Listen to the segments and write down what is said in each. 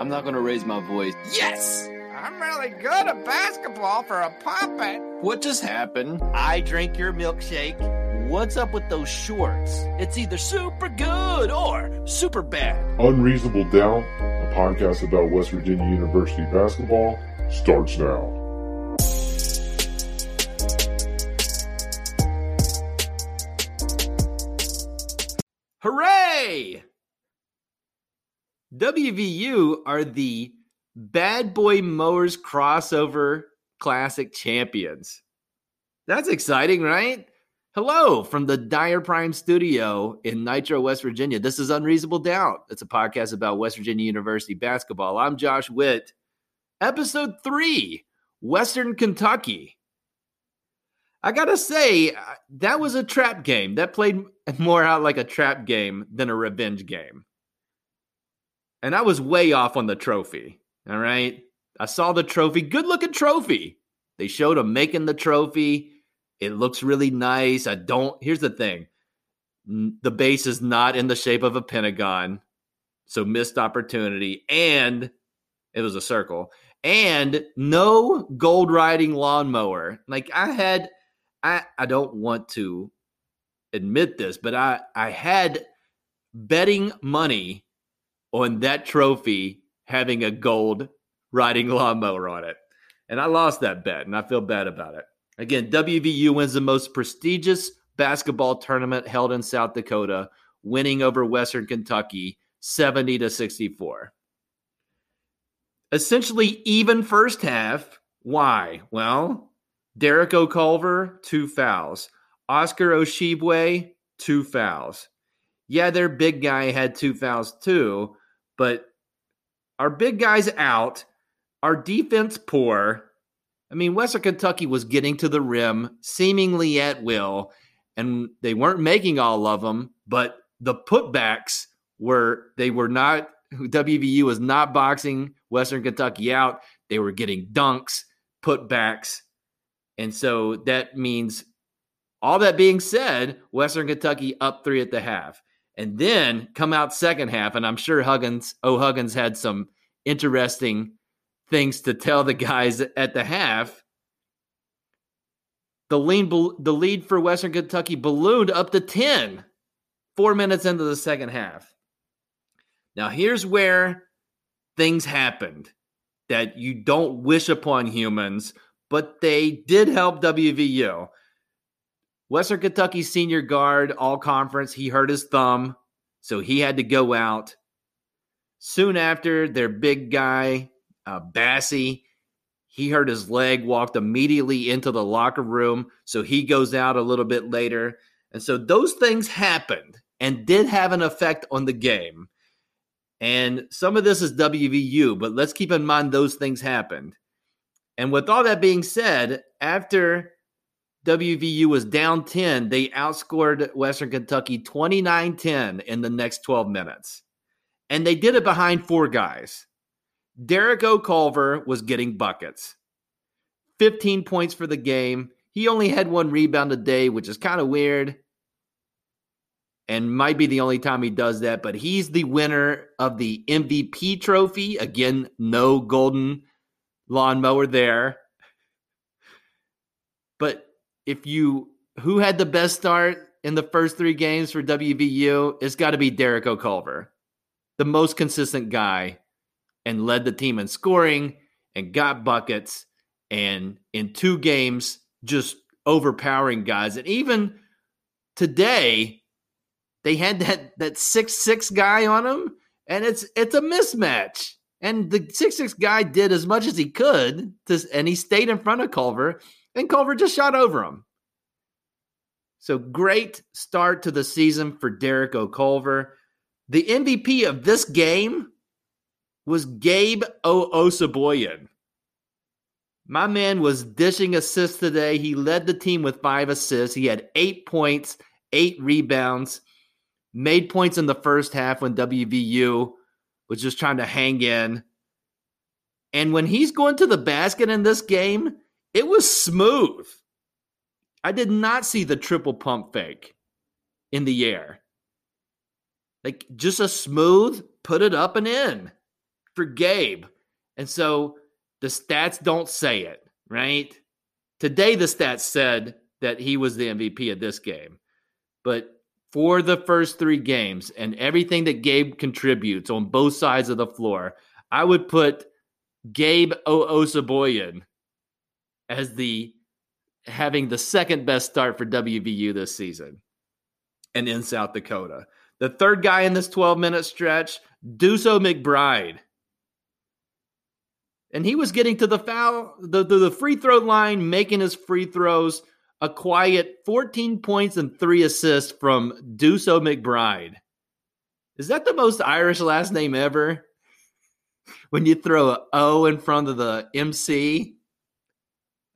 I'm not going to raise my voice. Yes! I'm really good at basketball for a puppet. What just happened? I drink your milkshake. What's up with those shorts? It's either super good or super bad. Unreasonable Doubt, a podcast about West Virginia University basketball, starts now. WVU are the Bad Boy Mowers crossover classic champions. That's exciting, right? Hello from the Dyer Prime studio in Nitro, West Virginia. This is Unreasonable Doubt. It's a podcast about West Virginia University basketball. I'm Josh Witt. Episode three Western Kentucky. I gotta say, uh, that was a trap game. That played more out like a trap game than a revenge game. And I was way off on the trophy. All right. I saw the trophy. Good looking trophy. They showed him making the trophy. It looks really nice. I don't, here's the thing the base is not in the shape of a pentagon. So missed opportunity. And it was a circle. And no gold riding lawnmower. Like I had, I, I don't want to admit this, but I, I had betting money on that trophy having a gold riding lawnmower on it. And I lost that bet, and I feel bad about it. Again, WVU wins the most prestigious basketball tournament held in South Dakota, winning over Western Kentucky 70 to 64. Essentially, even first half. Why? Well, Derek O'Culver, two fouls. Oscar Tshiebwe, two fouls. Yeah, their big guy had two fouls too, but our big guys out, our defense poor. I mean, Western Kentucky was getting to the rim seemingly at will, and they weren't making all of them, but the putbacks were they were not WVU was not boxing Western Kentucky out. They were getting dunks, putbacks. And so that means all that being said, Western Kentucky up three at the half and then come out second half. And I'm sure Huggins, oh, Huggins had some interesting things to tell the guys at the half. The lead, the lead for Western Kentucky ballooned up to 10, four minutes into the second half. Now, here's where things happened that you don't wish upon humans, but they did help WVU. Western Kentucky senior guard, all conference, he hurt his thumb, so he had to go out. Soon after, their big guy, uh, Bassey, he hurt his leg, walked immediately into the locker room, so he goes out a little bit later. And so those things happened and did have an effect on the game. And some of this is WVU, but let's keep in mind those things happened. And with all that being said, after WVU was down 10. They outscored Western Kentucky 29 10 in the next 12 minutes. And they did it behind four guys. Derek O'Culver was getting buckets, 15 points for the game. He only had one rebound a day, which is kind of weird and might be the only time he does that. But he's the winner of the MVP trophy. Again, no golden lawnmower there. But if you who had the best start in the first three games for WVU, it's got to be Derek O'Culver, the most consistent guy, and led the team in scoring and got buckets. And in two games, just overpowering guys. And even today, they had that that six six guy on him, and it's it's a mismatch. And the six six guy did as much as he could, to, and he stayed in front of Culver and Culver just shot over him. So great start to the season for Derek O'Culver. The MVP of this game was Gabe Osabuohien. My man was dishing assists today. He led the team with five assists. He had eight points, eight rebounds, made points in the first half when WVU was just trying to hang in. And when he's going to the basket in this game, it was smooth. I did not see the triple pump fake in the air. Like just a smooth put it up and in. for Gabe. And so the stats don't say it, right? Today, the stats said that he was the MVP of this game. But for the first three games and everything that Gabe contributes on both sides of the floor, I would put Gabe Osabuohien as the having the second best start for WVU this season and in South Dakota. The third guy in this 12 minute stretch, Deuce McBride. And he was getting to the foul, the, the, the free throw line, making his free throws. A quiet 14 points and three assists from Deuce McBride. Is that the most Irish last name ever? When you throw a O in front of the MC?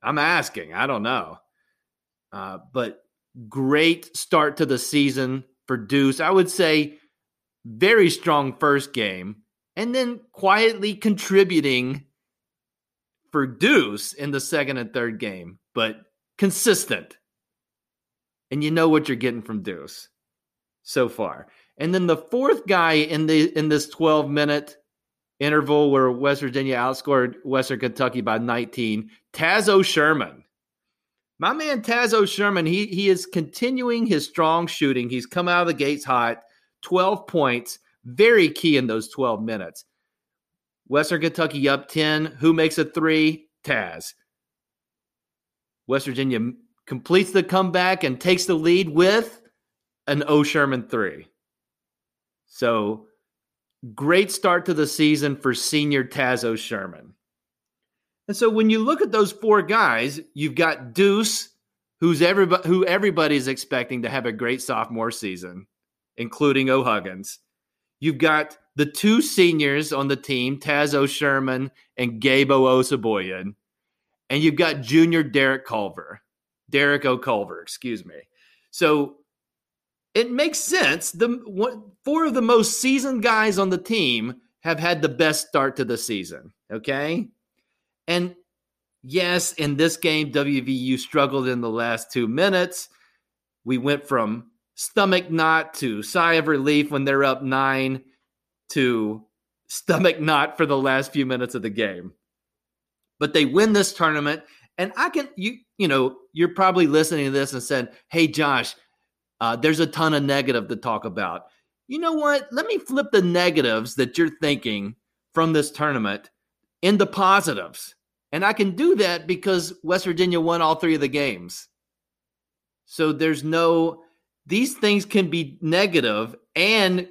I'm asking. I don't know. Uh, but great start to the season for Deuce. I would say very strong first game, and then quietly contributing for Deuce in the second and third game, but consistent. And you know what you're getting from Deuce so far. And then the fourth guy in the in this 12 minute interval where West Virginia outscored Western Kentucky by 19, Tazo Sherman. My man Tazo Sherman, he he is continuing his strong shooting. He's come out of the gates hot, 12 points, very key in those 12 minutes. Western Kentucky up 10. Who makes a three? Taz. West Virginia completes the comeback and takes the lead with an O Sherman three. So great start to the season for senior Tazo Sherman. And so when you look at those four guys, you've got Deuce, who's everybody who everybody's expecting to have a great sophomore season, including O'Huggins. You've got the two seniors on the team, Tazo Sherman and Gabo Osabuohien. And you've got junior Derek Culver, Derek O'Culver, excuse me. So it makes sense. The four of the most seasoned guys on the team have had the best start to the season. Okay. And yes, in this game, WVU struggled in the last two minutes. We went from stomach knot to sigh of relief when they're up nine to stomach knot for the last few minutes of the game. But they win this tournament. And I can, you, you know, you're probably listening to this and said, Hey, Josh, uh, there's a ton of negative to talk about. You know what? Let me flip the negatives that you're thinking from this tournament into positives. And I can do that because West Virginia won all three of the games. So there's no, these things can be negative and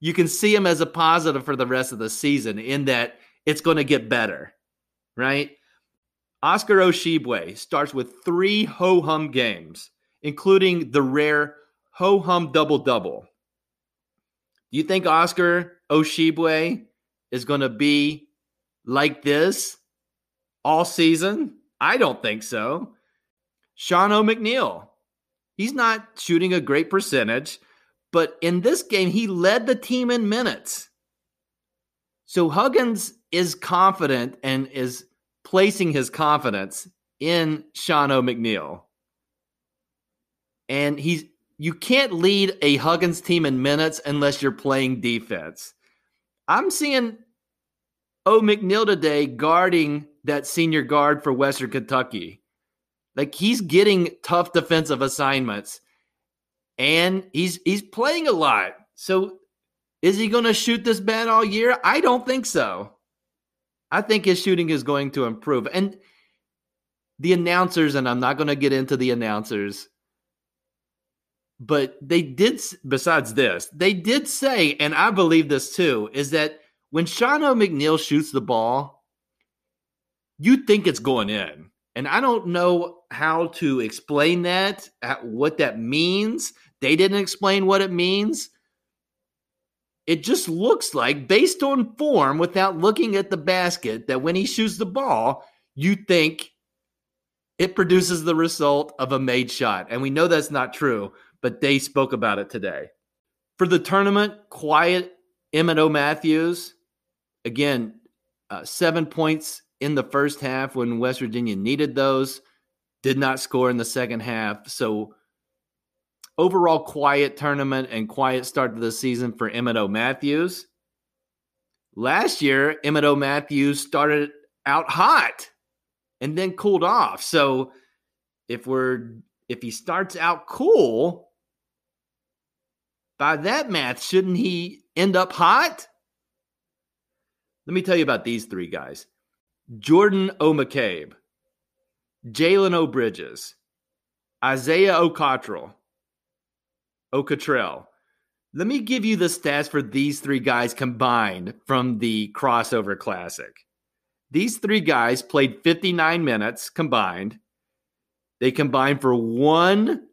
you can see them as a positive for the rest of the season in that it's going to get better, right? Oscar Oshibwe starts with three ho hum games including the rare ho hum double double. Do you think Oscar Tshiebwe is going to be like this all season? I don't think so. Sean O'Mcneil, he's not shooting a great percentage, but in this game, he led the team in minutes. So Huggins is confident and is placing his confidence in Sean O'Mcneil and he's you can't lead a Huggins team in minutes unless you're playing defense. I'm seeing O'Mcneil today guarding that senior guard for Western Kentucky. Like he's getting tough defensive assignments and he's he's playing a lot. So is he going to shoot this bad all year? I don't think so. I think his shooting is going to improve. And the announcers and I'm not going to get into the announcers but they did besides this they did say and i believe this too is that when sean o'mcneil shoots the ball you think it's going in. And i don't know how to explain that what that means. They didn't explain what it means. It just looks like based on form without looking at the basket that when he shoots the ball you think it produces the result of a made shot. And we know that's not true but they spoke about it today. For the tournament, quiet Emmett Matthews, again, uh, seven points in the first half when West Virginia needed those, did not score in the second half. So, overall, quiet tournament and quiet start to the season for Emmett Matthews. last year, Emmett. Matthews started out hot and then cooled off. So if we're if he starts out cool, by that math, shouldn't he end up hot? Let me tell you about these three guys Jordan O. McCabe, Jalen O. Bridges, Isaiah O. Cottrell, O. Cottrell. Let me give you the stats for these three guys combined from the crossover classic. These three guys played 59 minutes combined. They combined for one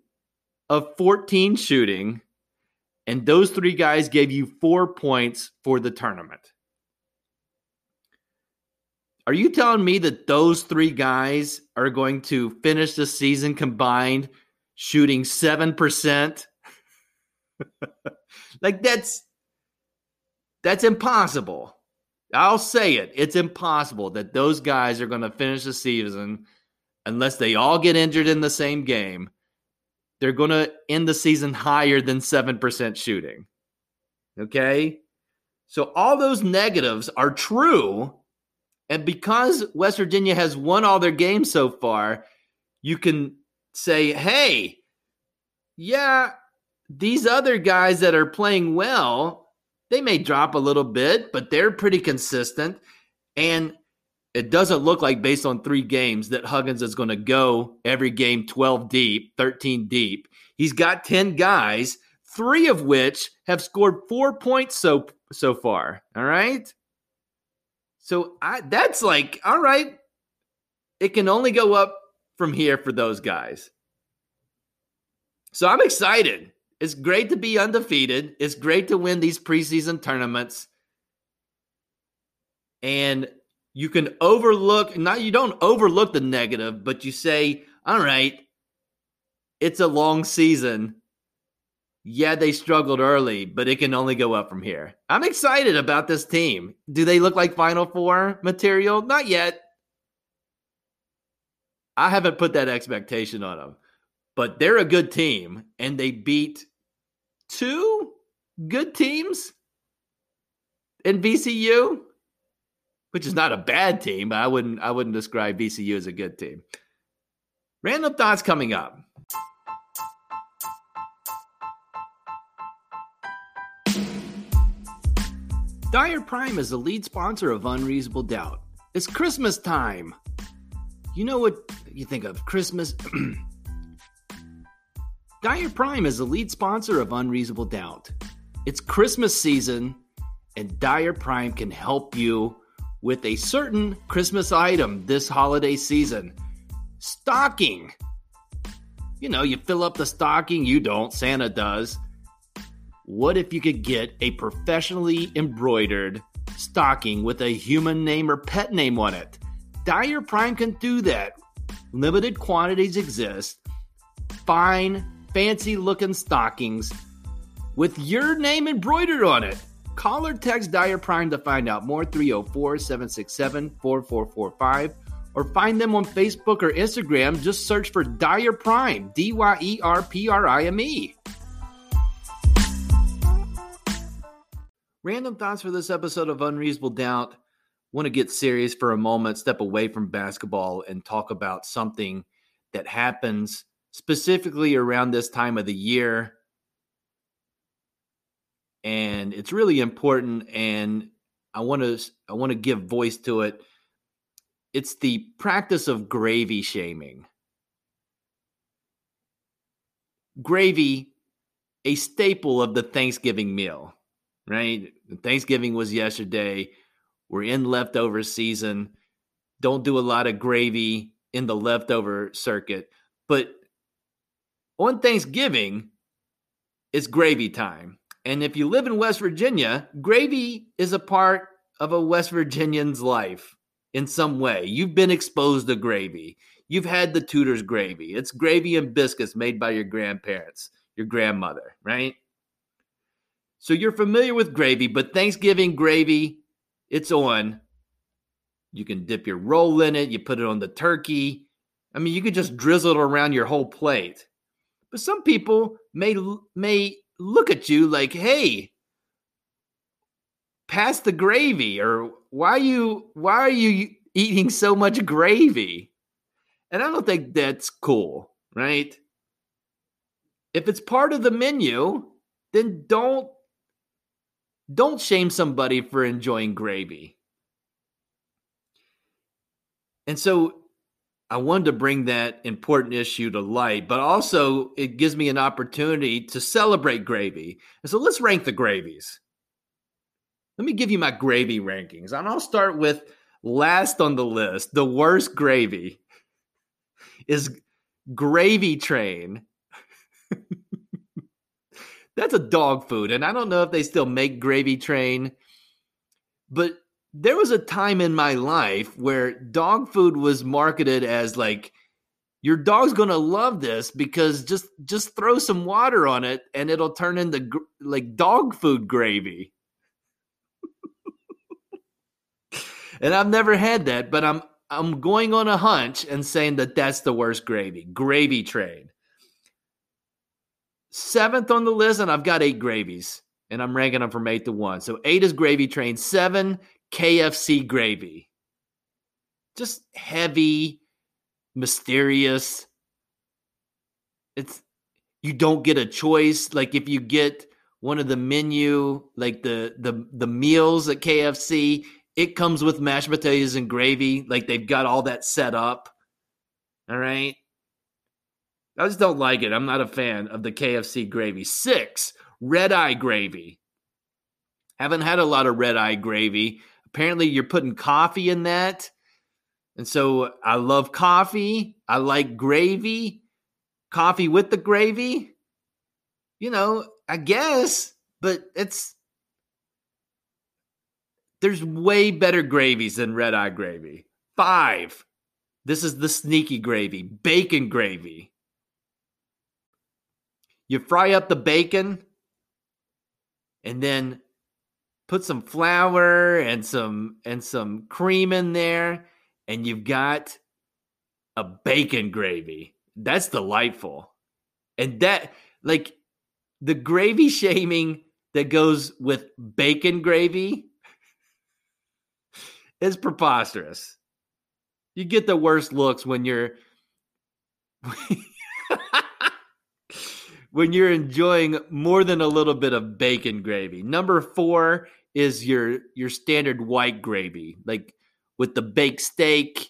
of 14 shooting, and those three guys gave you four points for the tournament. Are you telling me that those three guys are going to finish the season combined shooting 7%? like that's that's impossible. I'll say it. It's impossible that those guys are going to finish the season unless they all get injured in the same game. They're going to end the season higher than 7% shooting. Okay? So all those negatives are true and because West Virginia has won all their games so far, you can say, hey, yeah, these other guys that are playing well, they may drop a little bit, but they're pretty consistent. And it doesn't look like, based on three games, that Huggins is going to go every game 12 deep, 13 deep. He's got 10 guys, three of which have scored four points so so far. All right. So I that's like, all right, it can only go up from here for those guys. So I'm excited. It's great to be undefeated. It's great to win these preseason tournaments. And you can overlook, not you don't overlook the negative, but you say, all right, it's a long season yeah, they struggled early, but it can only go up from here. I'm excited about this team. Do they look like Final Four material? Not yet. I haven't put that expectation on them, but they're a good team, and they beat two good teams in VCU, which is not a bad team. But I wouldn't I wouldn't describe VCU as a good team. Random thoughts coming up. Dyer Prime is the lead sponsor of Unreasonable Doubt. It's Christmas time. You know what you think of Christmas? Dyer Prime is the lead sponsor of Unreasonable Doubt. It's Christmas season, and Dyer Prime can help you with a certain Christmas item this holiday season stocking. You know, you fill up the stocking, you don't, Santa does. What if you could get a professionally embroidered stocking with a human name or pet name on it? Dyer Prime can do that. Limited quantities exist. Fine, fancy looking stockings with your name embroidered on it. Call or text Dyer Prime to find out more 304 767 4445 or find them on Facebook or Instagram. Just search for Dyer Prime, D Y E R P R I M E. Random thoughts for this episode of Unreasonable Doubt. Want to get serious for a moment, step away from basketball, and talk about something that happens specifically around this time of the year. And it's really important, and I want to I want to give voice to it. It's the practice of gravy shaming. Gravy, a staple of the Thanksgiving meal right? Thanksgiving was yesterday. We're in leftover season. Don't do a lot of gravy in the leftover circuit. But on Thanksgiving, it's gravy time. And if you live in West Virginia, gravy is a part of a West Virginian's life in some way. You've been exposed to gravy. You've had the Tudor's gravy. It's gravy and biscuits made by your grandparents, your grandmother, right? So you're familiar with gravy, but Thanksgiving gravy, it's on. You can dip your roll in it, you put it on the turkey. I mean, you could just drizzle it around your whole plate. But some people may may look at you like, "Hey, pass the gravy or why are you why are you eating so much gravy? And I don't think that's cool, right? If it's part of the menu, then don't don't shame somebody for enjoying gravy. And so I wanted to bring that important issue to light, but also it gives me an opportunity to celebrate gravy. And so let's rank the gravies. Let me give you my gravy rankings. And I'll start with last on the list. The worst gravy is Gravy Train. That's a dog food. And I don't know if they still make Gravy Train, but there was a time in my life where dog food was marketed as like, your dog's going to love this because just just throw some water on it and it'll turn into gr- like dog food gravy. and I've never had that, but I'm I'm going on a hunch and saying that that's the worst gravy. Gravy train. Seventh on the list, and I've got eight gravies, and I'm ranking them from eight to one. So eight is gravy train. Seven, KFC gravy. Just heavy, mysterious. It's you don't get a choice. Like if you get one of the menu, like the the the meals at KFC, it comes with mashed potatoes and gravy. Like they've got all that set up. All right. I just don't like it. I'm not a fan of the KFC gravy. Six, red eye gravy. Haven't had a lot of red eye gravy. Apparently, you're putting coffee in that. And so I love coffee. I like gravy. Coffee with the gravy. You know, I guess, but it's there's way better gravies than red eye gravy. Five. This is the sneaky gravy, bacon gravy. You fry up the bacon and then put some flour and some and some cream in there and you've got a bacon gravy. That's delightful. And that like the gravy shaming that goes with bacon gravy is preposterous. You get the worst looks when you're when you're enjoying more than a little bit of bacon gravy. Number 4 is your your standard white gravy, like with the baked steak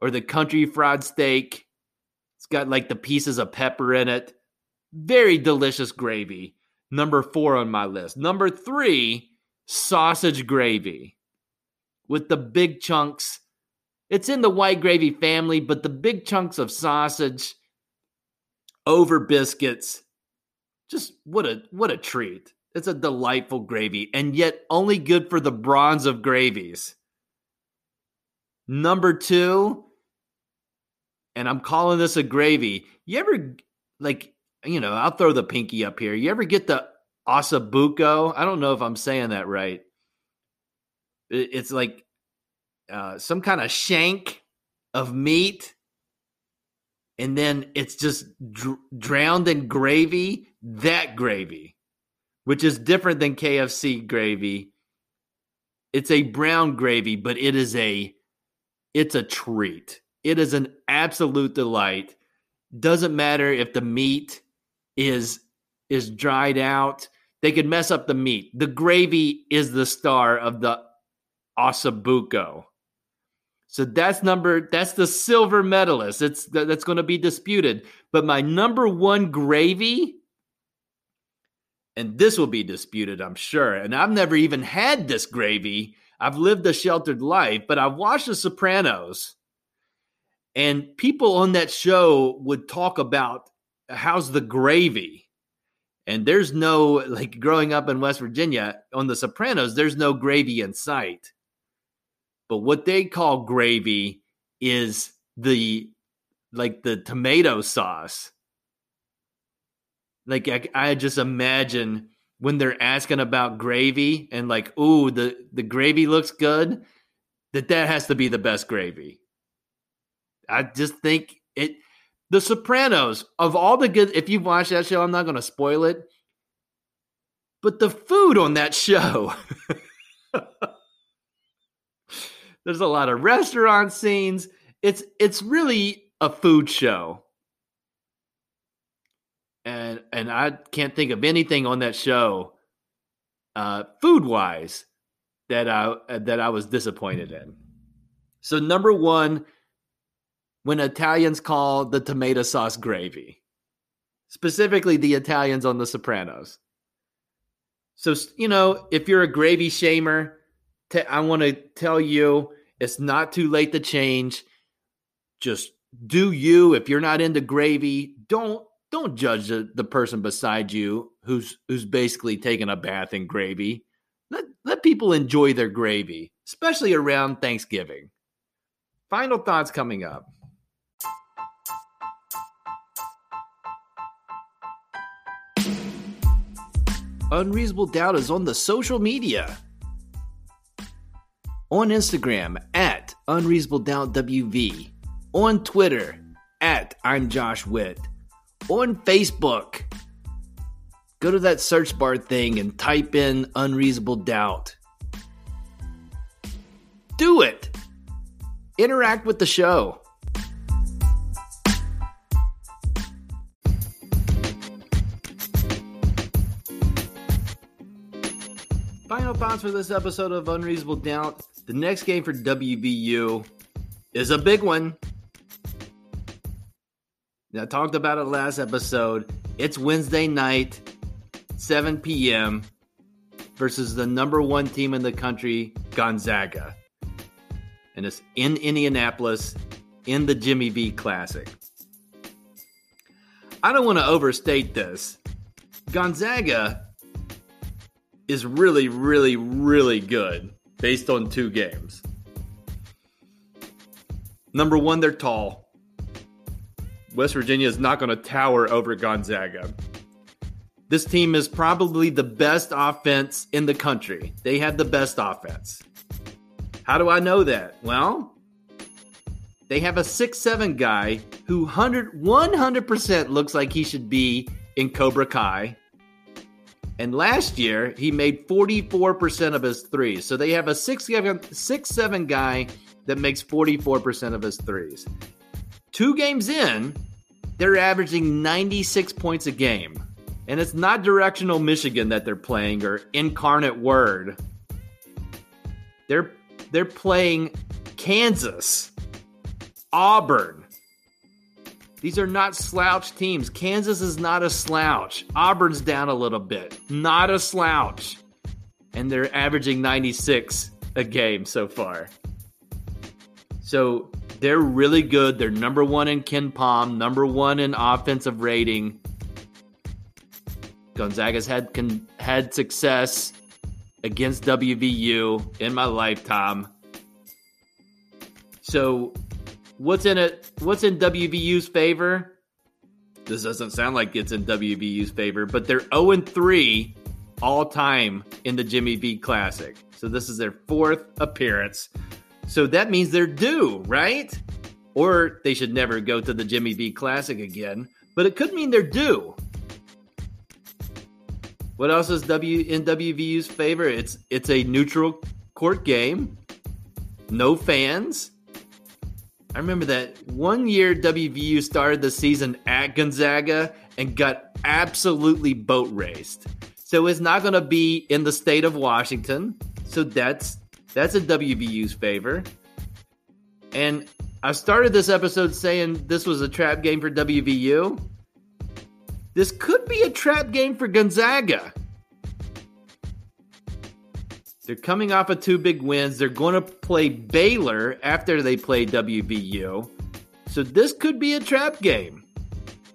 or the country fried steak. It's got like the pieces of pepper in it. Very delicious gravy. Number 4 on my list. Number 3, sausage gravy with the big chunks. It's in the white gravy family, but the big chunks of sausage over biscuits. Just what a what a treat. It's a delightful gravy and yet only good for the bronze of gravies. Number 2, and I'm calling this a gravy. You ever like, you know, I'll throw the pinky up here. You ever get the ossobuco? I don't know if I'm saying that right it's like uh, some kind of shank of meat and then it's just dr- drowned in gravy that gravy which is different than kfc gravy. It's a brown gravy but it is a it's a treat. It is an absolute delight. Doesn't matter if the meat is is dried out. They could mess up the meat. The gravy is the star of the Ossobuco. So that's number that's the silver medalist. It's that's going to be disputed. But my number one gravy and this will be disputed, I'm sure. And I've never even had this gravy. I've lived a sheltered life, but I've watched The Sopranos. And people on that show would talk about how's the gravy. And there's no, like growing up in West Virginia on The Sopranos, there's no gravy in sight. But what they call gravy is the like the tomato sauce. Like I, I just imagine when they're asking about gravy and like, ooh, the the gravy looks good, that that has to be the best gravy. I just think it. The Sopranos of all the good. If you've watched that show, I'm not going to spoil it. But the food on that show There's a lot of restaurant scenes. It's it's really a food show. And and I can't think of anything on that show uh food wise that I that I was disappointed in. So number 1 when Italians call the tomato sauce gravy. Specifically the Italians on the Sopranos. So, you know, if you're a gravy shamer, I want to tell you it's not too late to change. Just do you. If you're not into gravy, don't don't judge the, the person beside you who's who's basically taking a bath in gravy. Let let people enjoy their gravy, especially around Thanksgiving. Final thoughts coming up. Unreasonable Doubt is on the social media. On Instagram at Unreasonable Doubt WV. On Twitter at I'm Josh Witt. On Facebook. Go to that search bar thing and type in Unreasonable Doubt. Do it. Interact with the show. Final thoughts for this episode of Unreasonable Doubt. The next game for WVU is a big one. I talked about it last episode. It's Wednesday night, 7 p.m. versus the number one team in the country, Gonzaga. And it's in Indianapolis in the Jimmy V Classic. I don't want to overstate this. Gonzaga is really, really, really good based on two games. Number one, they're tall. West Virginia is not going to tower over Gonzaga. This team is probably the best offense in the country. They have the best offense. How do I know that? Well, they have a six-seven guy who 100, 100% looks like he should be in Cobra Kai. And last year, he made 44% of his threes. So they have a 6 7 guy that makes 44% of his threes. Two games in, they're averaging 96 points a game. And it's not directional Michigan that they're playing or incarnate word. They're they're playing Kansas, Auburn, these are not slouch teams. Kansas is not a slouch. Auburn's down a little bit. Not a slouch. And they're averaging 96 a game so far. So they're really good. They're number one in KenPom, number one in offensive rating. Gonzaga's had had success against WVU in my lifetime. So What's in it? What's in WVU's favor? This doesn't sound like it's in WVU's favor, but they're 0 and 3 all time in the Jimmy V Classic. So this is their fourth appearance. So that means they're due, right? Or they should never go to the Jimmy V Classic again. But it could mean they're due. What else is W in WVU's favor? It's it's a neutral court game, no fans, I remember that one year WVU started the season at Gonzaga and got absolutely boat raced. So it's not going to be in the state of Washington. So that's that's a WVU's favor. And I started this episode saying this was a trap game for WVU. This could be a trap game for Gonzaga. They're coming off of two big wins. They're going to play Baylor after they play WVU. So this could be a trap game.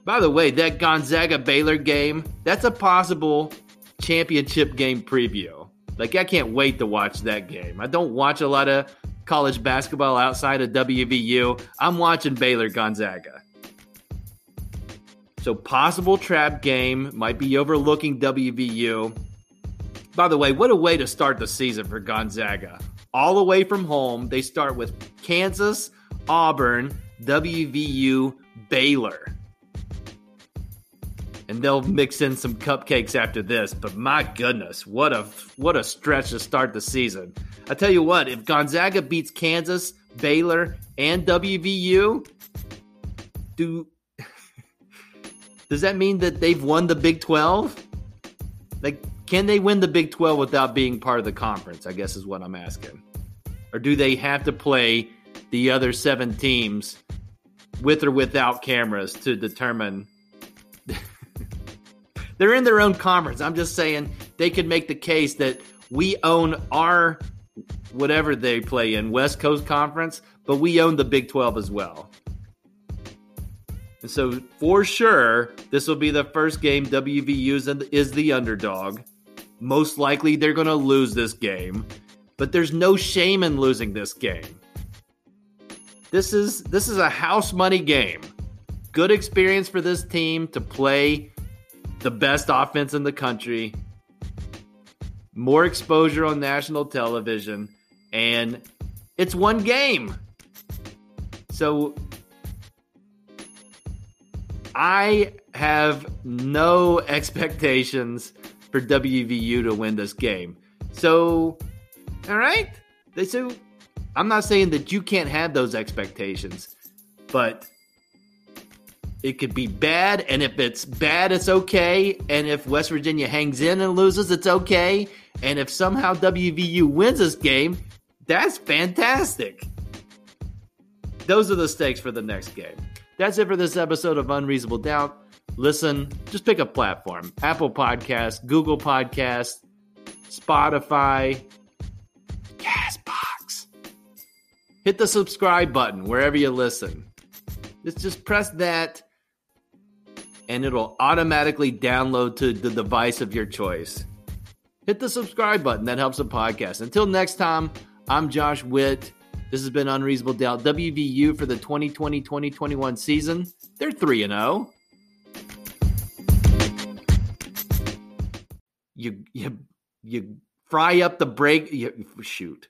By the way, that Gonzaga Baylor game, that's a possible championship game preview. Like, I can't wait to watch that game. I don't watch a lot of college basketball outside of WVU. I'm watching Baylor Gonzaga. So, possible trap game, might be overlooking WVU. By the way, what a way to start the season for Gonzaga. All away from home, they start with Kansas, Auburn, WVU, Baylor. and they'll mix in some cupcakes after this. But my goodness, what a what a stretch to start the season! I tell you what, if Gonzaga beats Kansas, Baylor, and WVU, do does that mean that they've won the Big Twelve? Like, can they win the Big Twelve without being part of the conference? I guess is what I'm asking. Or do they have to play the other seven teams with or without cameras to determine? They're in their own conference. I'm just saying they could make the case that we own our whatever they play in West Coast Conference, but we own the Big 12 as well. And so for sure, this will be the first game WVU is the underdog. Most likely they're going to lose this game, but there's no shame in losing this game. This is this is a house money game. Good experience for this team to play the best offense in the country. More exposure on national television and it's one game. So I have no expectations for WVU to win this game. So, all right. So, I'm not saying that you can't have those expectations, but it could be bad. And if it's bad, it's okay. And if West Virginia hangs in and loses, it's okay. And if somehow WVU wins this game, that's fantastic. Those are the stakes for the next game. That's it for this episode of Unreasonable Doubt. Listen, just pick a platform Apple Podcast, Google Podcast, Spotify, Castbox. Hit the subscribe button wherever you listen. Just, just press that, and it'll automatically download to the device of your choice. Hit the subscribe button. That helps the podcast. Until next time, I'm Josh Witt. This has been Unreasonable Doubt. WVU for the 2020 2021 season. They're 3 and 0. You, you, you fry up the break. You, shoot.